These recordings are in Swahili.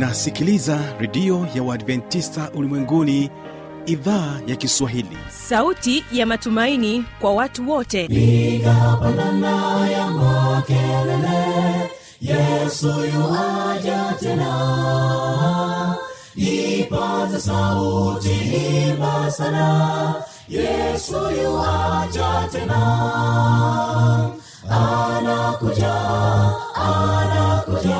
unasikiliza redio ya uadventista ulimwenguni idhaa ya kiswahili. Sauti ya matumaini kwa watu wote. Nikapanana ya makelele yesu yuaja tena. Ipaza sauti imba sana yesu yuaja tena. Anakuja anakuja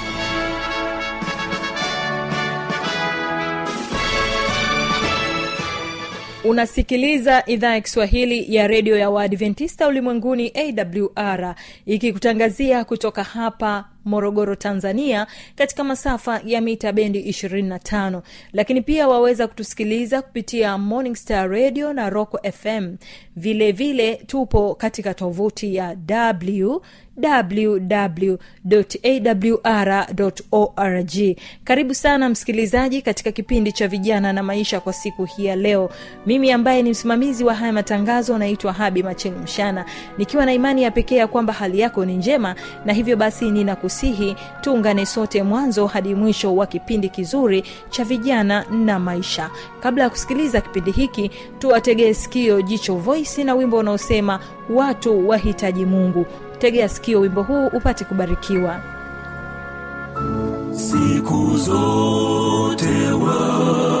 unasikiliza idhaa ya kiswahili ya redio ya waadventista ulimwenguni awr ikikutangazia kutoka hapa morogoro tanzania katika masafa ya mita bendi 25 lakini pia waweza kutusikiliza kupitia morning star radio na rock fm vilevile vile tupo katika tovuti ya w www.awr.org karibu sana msikilizaji katika kipindi cha vijana na maisha kwa siku hii ya leo. Mimi ambaye ni msimamizi wa haya matangazo naitwa habi macheni mshana nikiwa na imani ya pekee ya kwamba hali yako ni njema na hivyo basi ninakusihi tuungane sote mwanzo hadi mwisho wa kipindi kizuri cha vijana na maisha. Kabla ya kusikiliza kipindi hiki tuwategee sikio jicho voisi na wimbo unaosema watu wahitaji mungu tegea sikio wimbo huu upate kubarikiwa. Siku zote wapita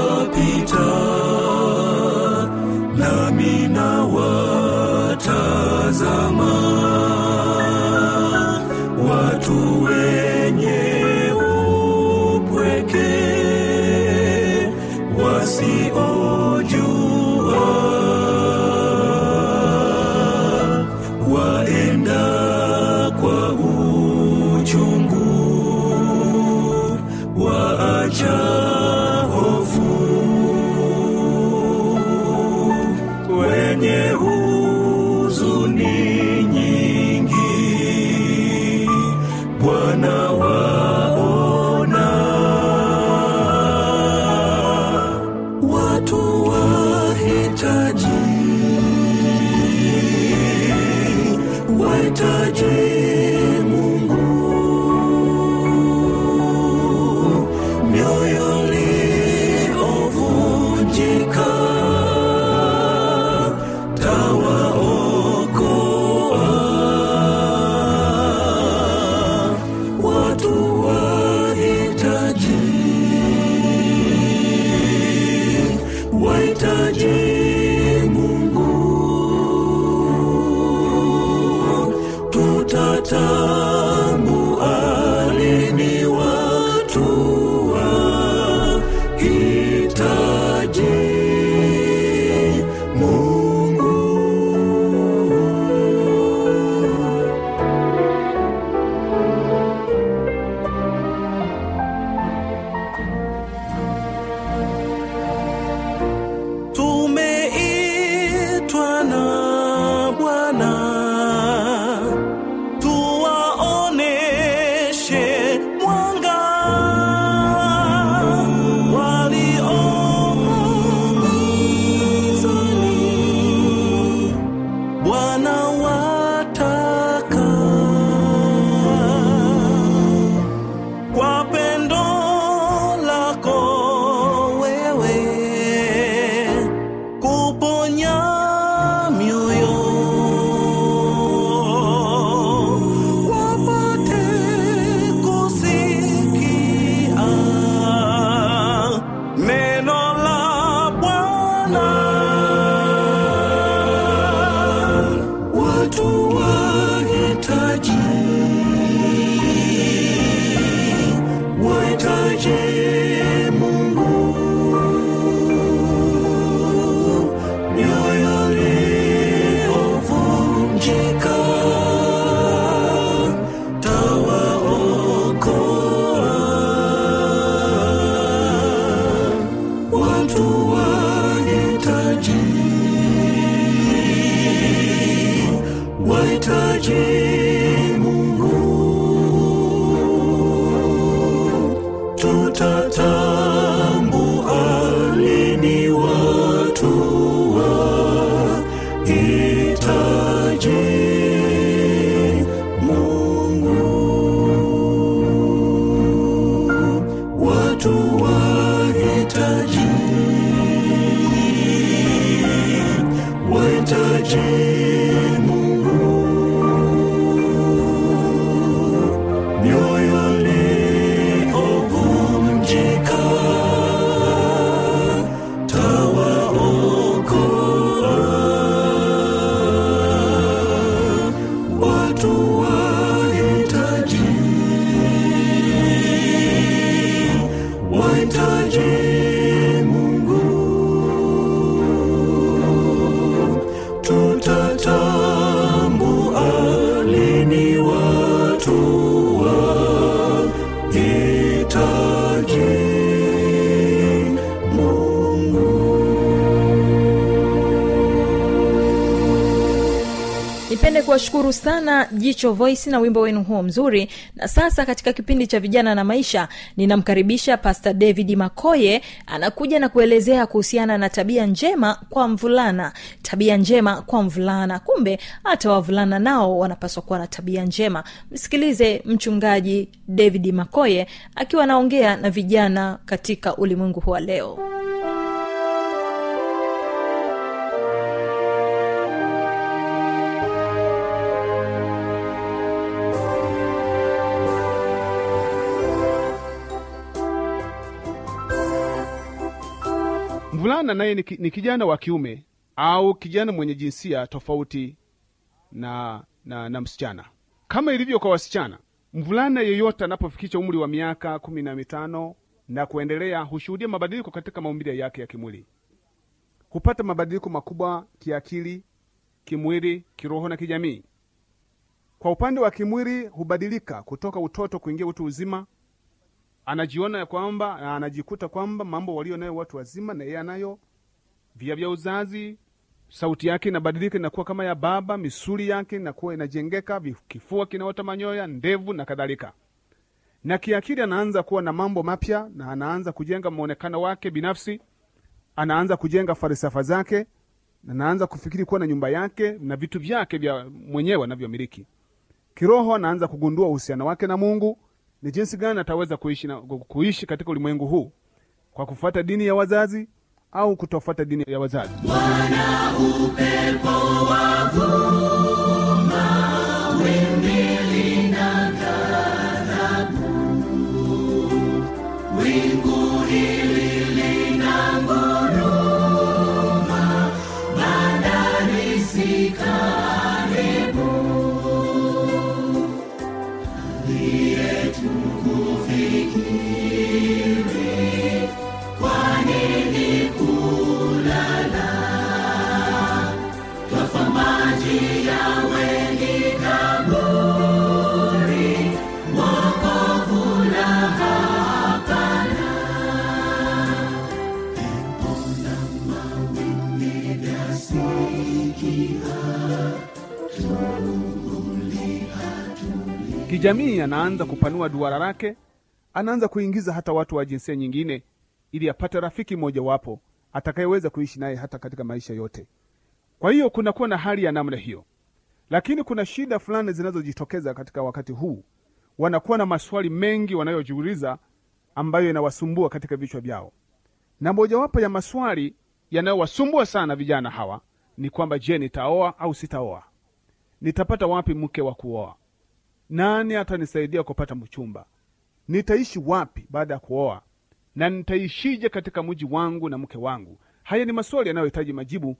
nipende kuwashukuru sana jicho voice na wimbo wenu huo mzuri. Na sasa katika kipindi cha vijana na maisha ninamkaribisha pastor david makoye. Anakuja na kuelezea kuhusiana na tabia njema kwa mvulana. Tabia njema kwa mvulana. Kumbe hata wavulana nao wanapaswa kuwa na tabia njema. Msikilize mchungaji david makoye akiwa anaongea na vijana katika ulimwengu huwa leo mvulana naye ni, ni kijana wa kiume au kijana mwenye jinsia tofauti na, na, na msichana. Kama ilivyo kwa wasichana mvulana yeyote anapofikisha umri wa miaka kumi na mitano na kuendelea hushuhudia mabadiliko katika maumbile yake ya kimwili. Hupata mabadiliko makubwa kiakili kimwili kiroho na kijamii. Kwa upande wa kimwili hubadilika kutoka utoto kuingia utu uzima anajiona ya kwamba na anajikuta kwamba mambo walio nayo watu wazima na yeye anayo via vya uzazi sauti yake inabadilika inakuwa kama ya baba misuli yake inakuwa inajengeka kifua kinaota manyoya ndevu na kadhalika. Na kiakili anaanza kuwa na mambo mapya na anaanza kujenga mwonekano wake binafsi anaanza kujenga falsafa zake na anaanza kufikiri kuwa na nyumba yake na vitu vyake vya mwenyewe anavyomiliki. Kiroho anaanza kugundua uhusiano wake na mungu ni jinsi gani ataweza kuishi, na, kuishi katika ulimwengu huu? Kwa kufuata dini ya wazazi au kutofuata dini ya wazazi kijamii anaanza kupanua duara lake anaanza kuingiza hata watu wa jinsia nyingine ili apate rafiki mmojawapo atakayeweza kuishi naye hata katika maisha yote. Kwa hiyo kunakuwa na hali ya namna hiyo. Lakini kuna shida fulani zinazojitokeza katika wakati huu. Wanakuwa na maswali mengi wanayojiuliza ambayo yanawasumbua katika vichwa vyao. Na mojawapo ya maswali yanayowasumbua sana vijana hawa ni kwamba je nitaoa au sitaoa? Nitapata wapi mke wa kuoa nani atanisaidia kupata mchumba? Nitaishi wapi baada ya kuoa? Na nitaishije katika mji wangu na mke wangu? Haya ni maswali yanayohitaji majibu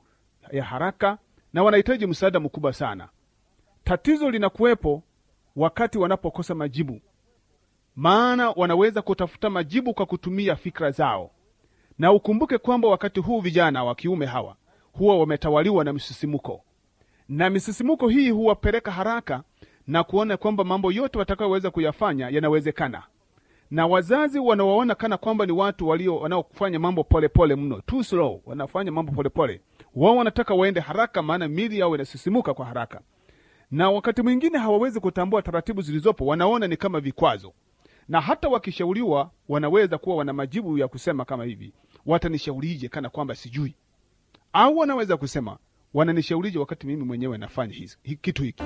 ya haraka na wanahitaji msaada mkubwa sana. Tatizo linakuwepo wakati wanapokosa majibu. Maana wanaweza kutafuta majibu kwa kutumia fikra zao. Na ukumbuke kwamba wakati huu vijana wa kiume hawa huwa wametawaliwa na misisimuko. Na misisimuko hii huwapeleka haraka na kuona kwamba mambo yote watakayoweza kuyafanya yanawezekana. Na wazazi wanawaona kana kwamba ni watu walio wanaofanya mambo polepole pole mno too slow wanafanya mambo polepole wao wanataka waende haraka maana mili yao inasisimuka kwa haraka. Na wakati mwingine hawawezi kutambua taratibu zilizopo wanaona ni kama vikwazo. Na hata wakishauriwa wanaweza kuwa wana majibu ya kusema kama hivi. Watanishaurije kana kwamba sijui? Au wanaweza kusema wananishaurije wakati mimi mwenyewe nafanya hizi, kitu hiki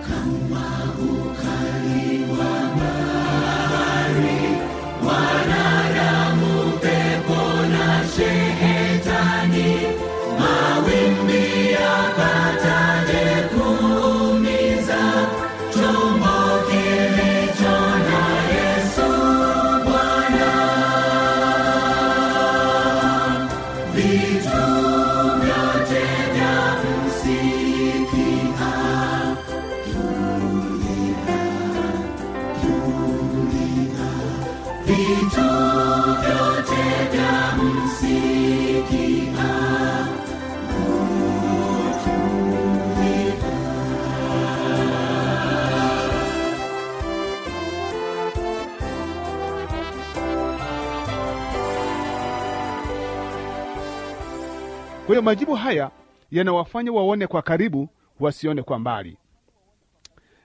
kwa hiyo majibu haya yanawafanya waone kwa karibu wasione kwa mbali.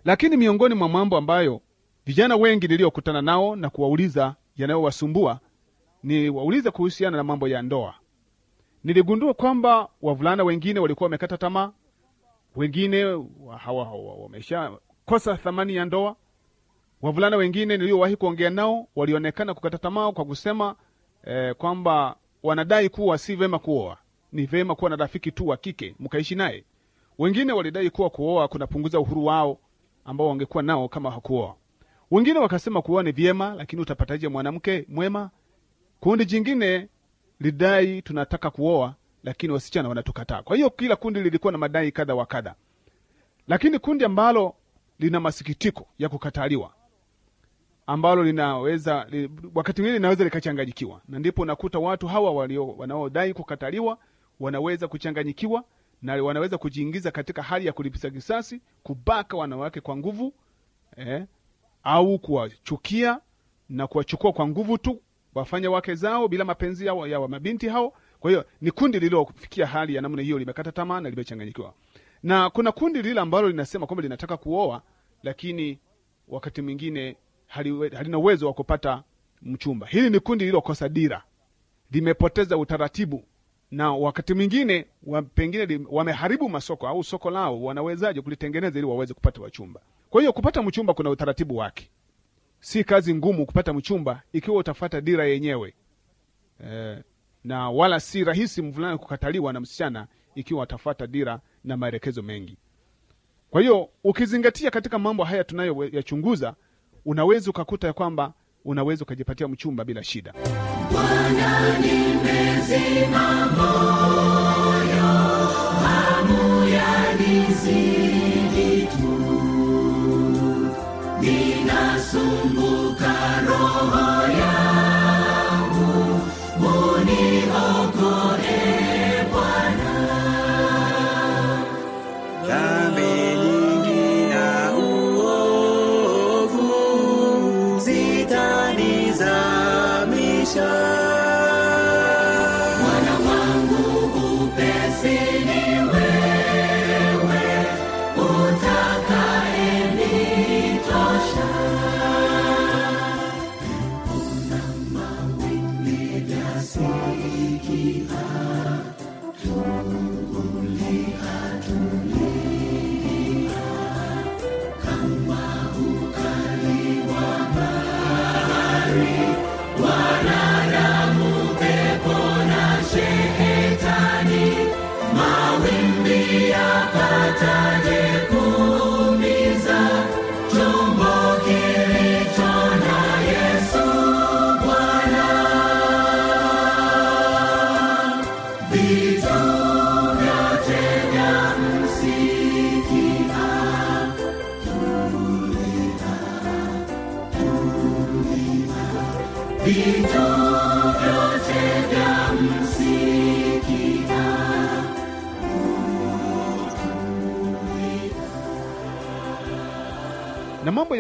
Lakini miongoni mwa mambo ambayo vijana wengi niliyokutana nao na kuwauliza yanayowasumbua ni waulize kuhusiana na mambo ya ndoa. Niligundua kwamba wavulana wengine walikuwa wamekata tamaa wengine hawa- wameshakosa thamani ya ndoa. Wavulana wengine niliowahi kuongea nao walionekana kukata tamaa kwa kusema eh, kwamba wanadai kuwa si vema kuoa. Ni vema kuwa na rafiki tu wa kike mkaishi naye. Wengine walidai kuwa kuoa kunapunguza uhuru wao ambao wangekuwa nao kama hakuoa wengine wakasema kuoa ni vyema lakini utapataje mwanamke mwema? Kundi jingine lidai tunataka kuoa lakini wasichana wanatukataa. Kwa hiyo kila kundi lilikuwa na madai kadha wa kadha. Lakini kundi ambalo lina masikitiko ya kukataliwa ambalo linaweza li, wakati mwingine linaweza likachanganyikiwa. Na ndipo unakuta watu hawa walio wanaodai kukataliwa wanaweza kuchanganyikiwa na wanaweza kujiingiza katika hali ya kulipiza kisasi kubaka wanawake kwa nguvu eh, au kuwachukia na kuwachukua kwa nguvu tu wafanye wake zao bila mapenzi yao ya mabinti hao. Kwa hiyo ni kundi lililofikia hali ya namna hiyo limekata tamaa na limechanganyikiwa. Na kuna kundi lile ambalo linasema kwamba linataka kuoa lakini wakati mwingine halina uwezo wa kupata mchumba. Hili ni kundi lililokosa dira limepoteza utaratibu na wakati mwingine pengine wameharibu masoko au soko lao. Wanawezaje kulitengeneza ili waweze kupata wachumba kwa hiyo kupata mchumba kuna utaratibu wake. Si kazi ngumu kupata mchumba ikiwa utafata dira yenyewe. E, na wala si rahisi mvulana kukataliwa na msichana ikiwa atafata dira na maelekezo mengi. Kwa hiyo ukizingatia katika mambo haya tunayoyachunguza unaweza ukakuta ya kwamba unaweza ukajipatia mchumba bila shida sumbu karohan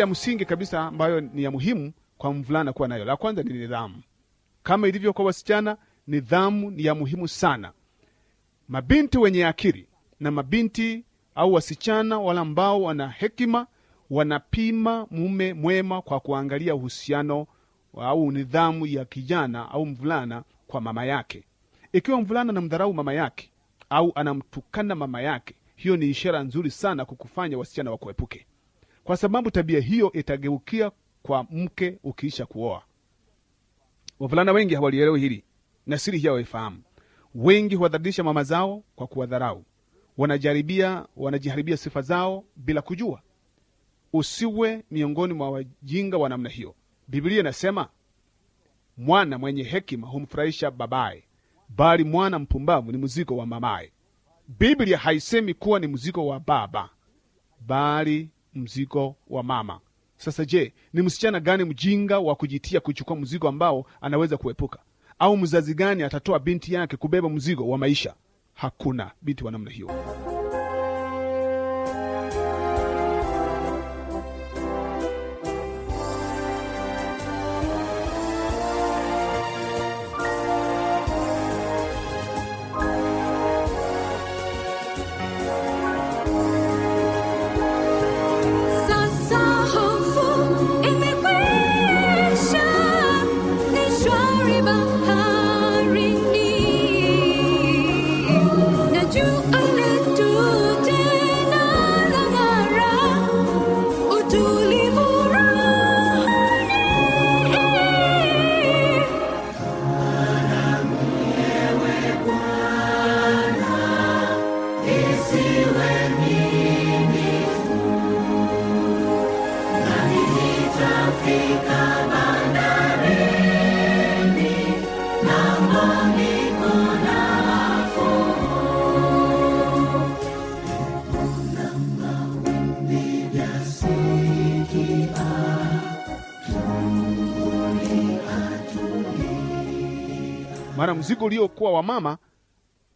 ya msingi kabisa ambayo ni ya muhimu kwa mvulana kuwa nayo. La kwanza ni nidhamu. Kama ilivyo kwa wasichana nidhamu ni ya muhimu sana. Mabinti wenye akili na mabinti au wasichana wale ambao wana hekima wanapima mume mwema kwa kuangalia uhusiano au nidhamu ya kijana au mvulana kwa mama yake. Ikiwa mvulana anamdharau mama yake au anamtukana mama yake hiyo ni ishara nzuri sana kukufanya wasichana wakuepuke kwa sababu tabia hiyo itageukia kwa mke ukiisha kuoa. Wavulana wengi hawalielewi hili na siri hii hawaifahamu. Wengi huwadhalilisha mama zao kwa kuwadharau. Wanajaribia wanajiharibia sifa zao bila kujua. Usiwe miongoni mwa wajinga wa namna hiyo. Biblia inasema mwana mwenye hekima humfurahisha babaye bali mwana mpumbavu ni mzigo wa mamaye. Biblia haisemi kuwa ni mzigo wa baba bali mzigo wa mama. Sasa je ni msichana gani mjinga wa kujitia kuchukua mzigo ambao anaweza kuepuka? Au mzazi gani atatoa binti yake kubeba mzigo wa maisha? Hakuna binti wa namna hiyo maana mzigo uliokuwa wa mama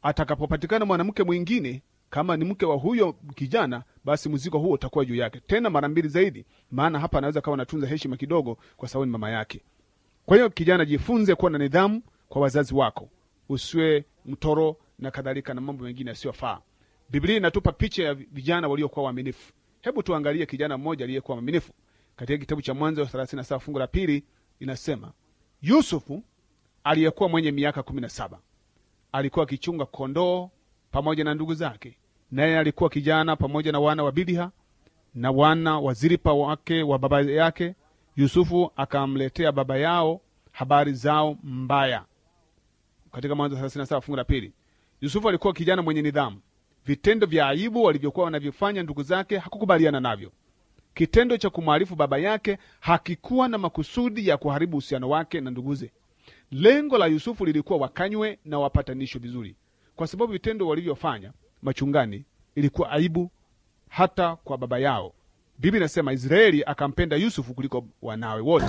atakapopatikana mwanamke mwingine kama ni mke wa huyo kijana basi mzigo huo utakuwa juu yake. Tena mara mbili zaidi maana hapa anaweza kawa anatunza heshima kidogo kwa sababu ni mama yake. Kwa hiyo kijana jifunze kuwa na nidhamu kwa wazazi wako. Usiwe mtoro na kadhalika na mambo mengine yasiyofaa. Biblia inatupa picha ya vijana waliokuwa waaminifu. Hebu tuangalie kijana mmoja aliyekuwa mwaminifu. Katika kitabu cha mwanzo 37 fungu la pili inasema yusufu aliyekuwa mwenye miaka kumi na saba. Alikuwa akichunga kondoo pamoja na ndugu zake. Naye alikuwa kijana pamoja na wana wa biliha na wana wa Zilipa wake wa baba yake. Yusufu akamletea baba yao habari zao mbaya. Katika mwanzo 37 fungu la pili. Yusufu alikuwa kijana mwenye nidhamu. Vitendo vya aibu walivyokuwa wanavyofanya ndugu zake hakukubaliana navyo. Kitendo cha kumwarifu baba yake hakikuwa na makusudi ya kuharibu uhusiano wake na nduguze lengo la yusufu lilikuwa wakanywe na wapatanishwe vizuri. Kwa sababu vitendo walivyofanya machungani ilikuwa aibu hata kwa baba yao. Biblia inasema israeli akampenda yusufu kuliko wanawe wote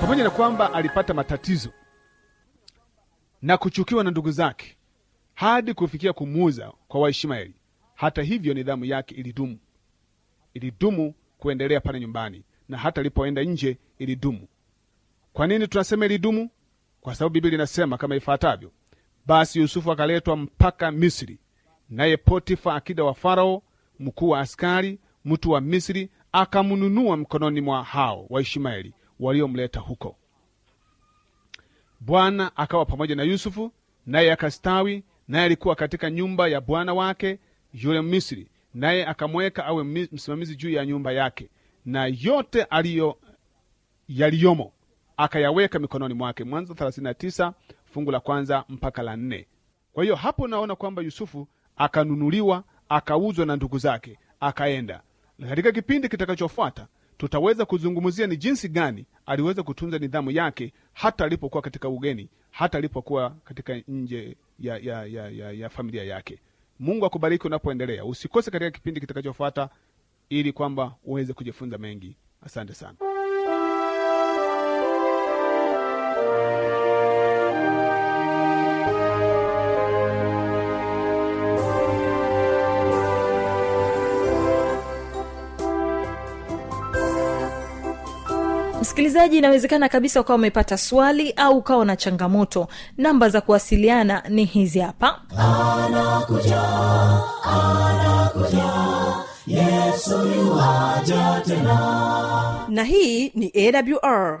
pamoja na kwamba alipata matatizo na kuchukiwa na ndugu zake hadi kufikia kumuuza kwa waishmaeli. Hata hivyo nidhamu yake ilidumu. Ilidumu kuendelea pale nyumbani na hata alipoenda nje ilidumu. Kwa nini tunasema ilidumu? Kwa sababu biblia inasema kama ifuatavyo. Basi yusufu akaletwa mpaka misri naye potifa akida wa farao mkuu wa askari mtu wa misri akamnunua mkononi mwa hao waishmaeli waliomleta huko. Bwana akawa pamoja na yusufu naye akastawi naye alikuwa katika nyumba ya bwana wake yule misri naye akamweka awe msimamizi juu ya nyumba yake. Na yote aliyo yaliyomo akayaweka mikononi mwake. Mwanzo 39 fungu la kwanza mpaka la nne. Kwa hiyo hapo naona kwamba yusufu akanunuliwa akauzwa na ndugu zake akaenda. Katika kipindi kitakachofuata tutaweza kuzungumzia ni jinsi gani aliweza kutunza nidhamu yake hata alipokuwa katika ugeni hata alipokuwa katika nje ya, ya, ya, ya, ya familia yake. Mungu akubariki unapoendelea. Usikose katika kipindi kitakachofuata ili kwamba uweze kujifunza mengi. Asante sana msikilizaji inawezekana kabisa ukawa umepata swali au ukawa na changamoto. Namba za kuwasiliana ni hizi hapa. Na hii ni awr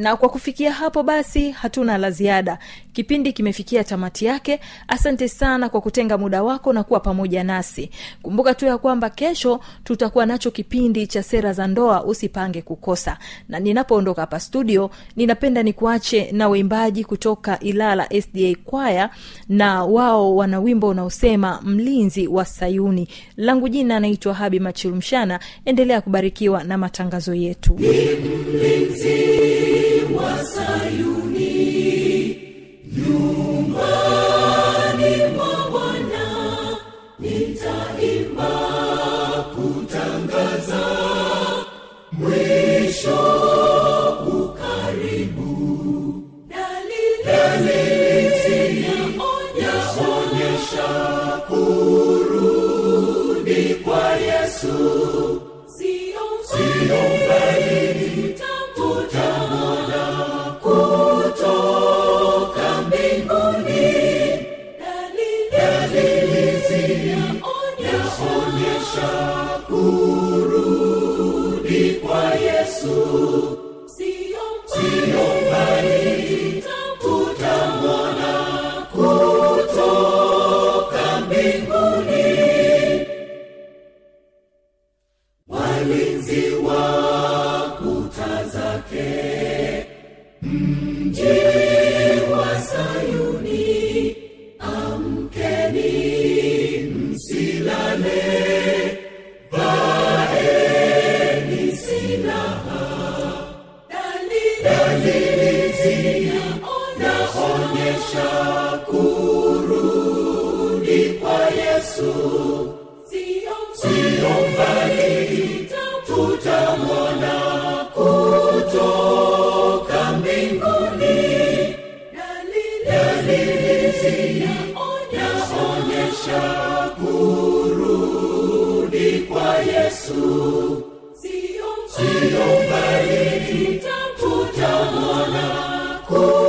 na kwa kufikia hapo basi hatuna la ziada. Kipindi kimefikia tamati yake. Asante sana kwa kutenga muda wako na kuwa pamoja nasi. Kumbuka tu ya kwamba kesho tutakuwa nacho kipindi cha sera za ndoa usipange kukosa. Na ninapoondoka hapa studio ninapenda nikuache na waimbaji kutoka ilala sda kwaya na wao wana wimbo unaosema mlinzi wa sayuni. Langu jina anaitwa habi machilumshana. Endelea kubarikiwa na matangazo yetu. Wa Sayuni, nyumbani kutoka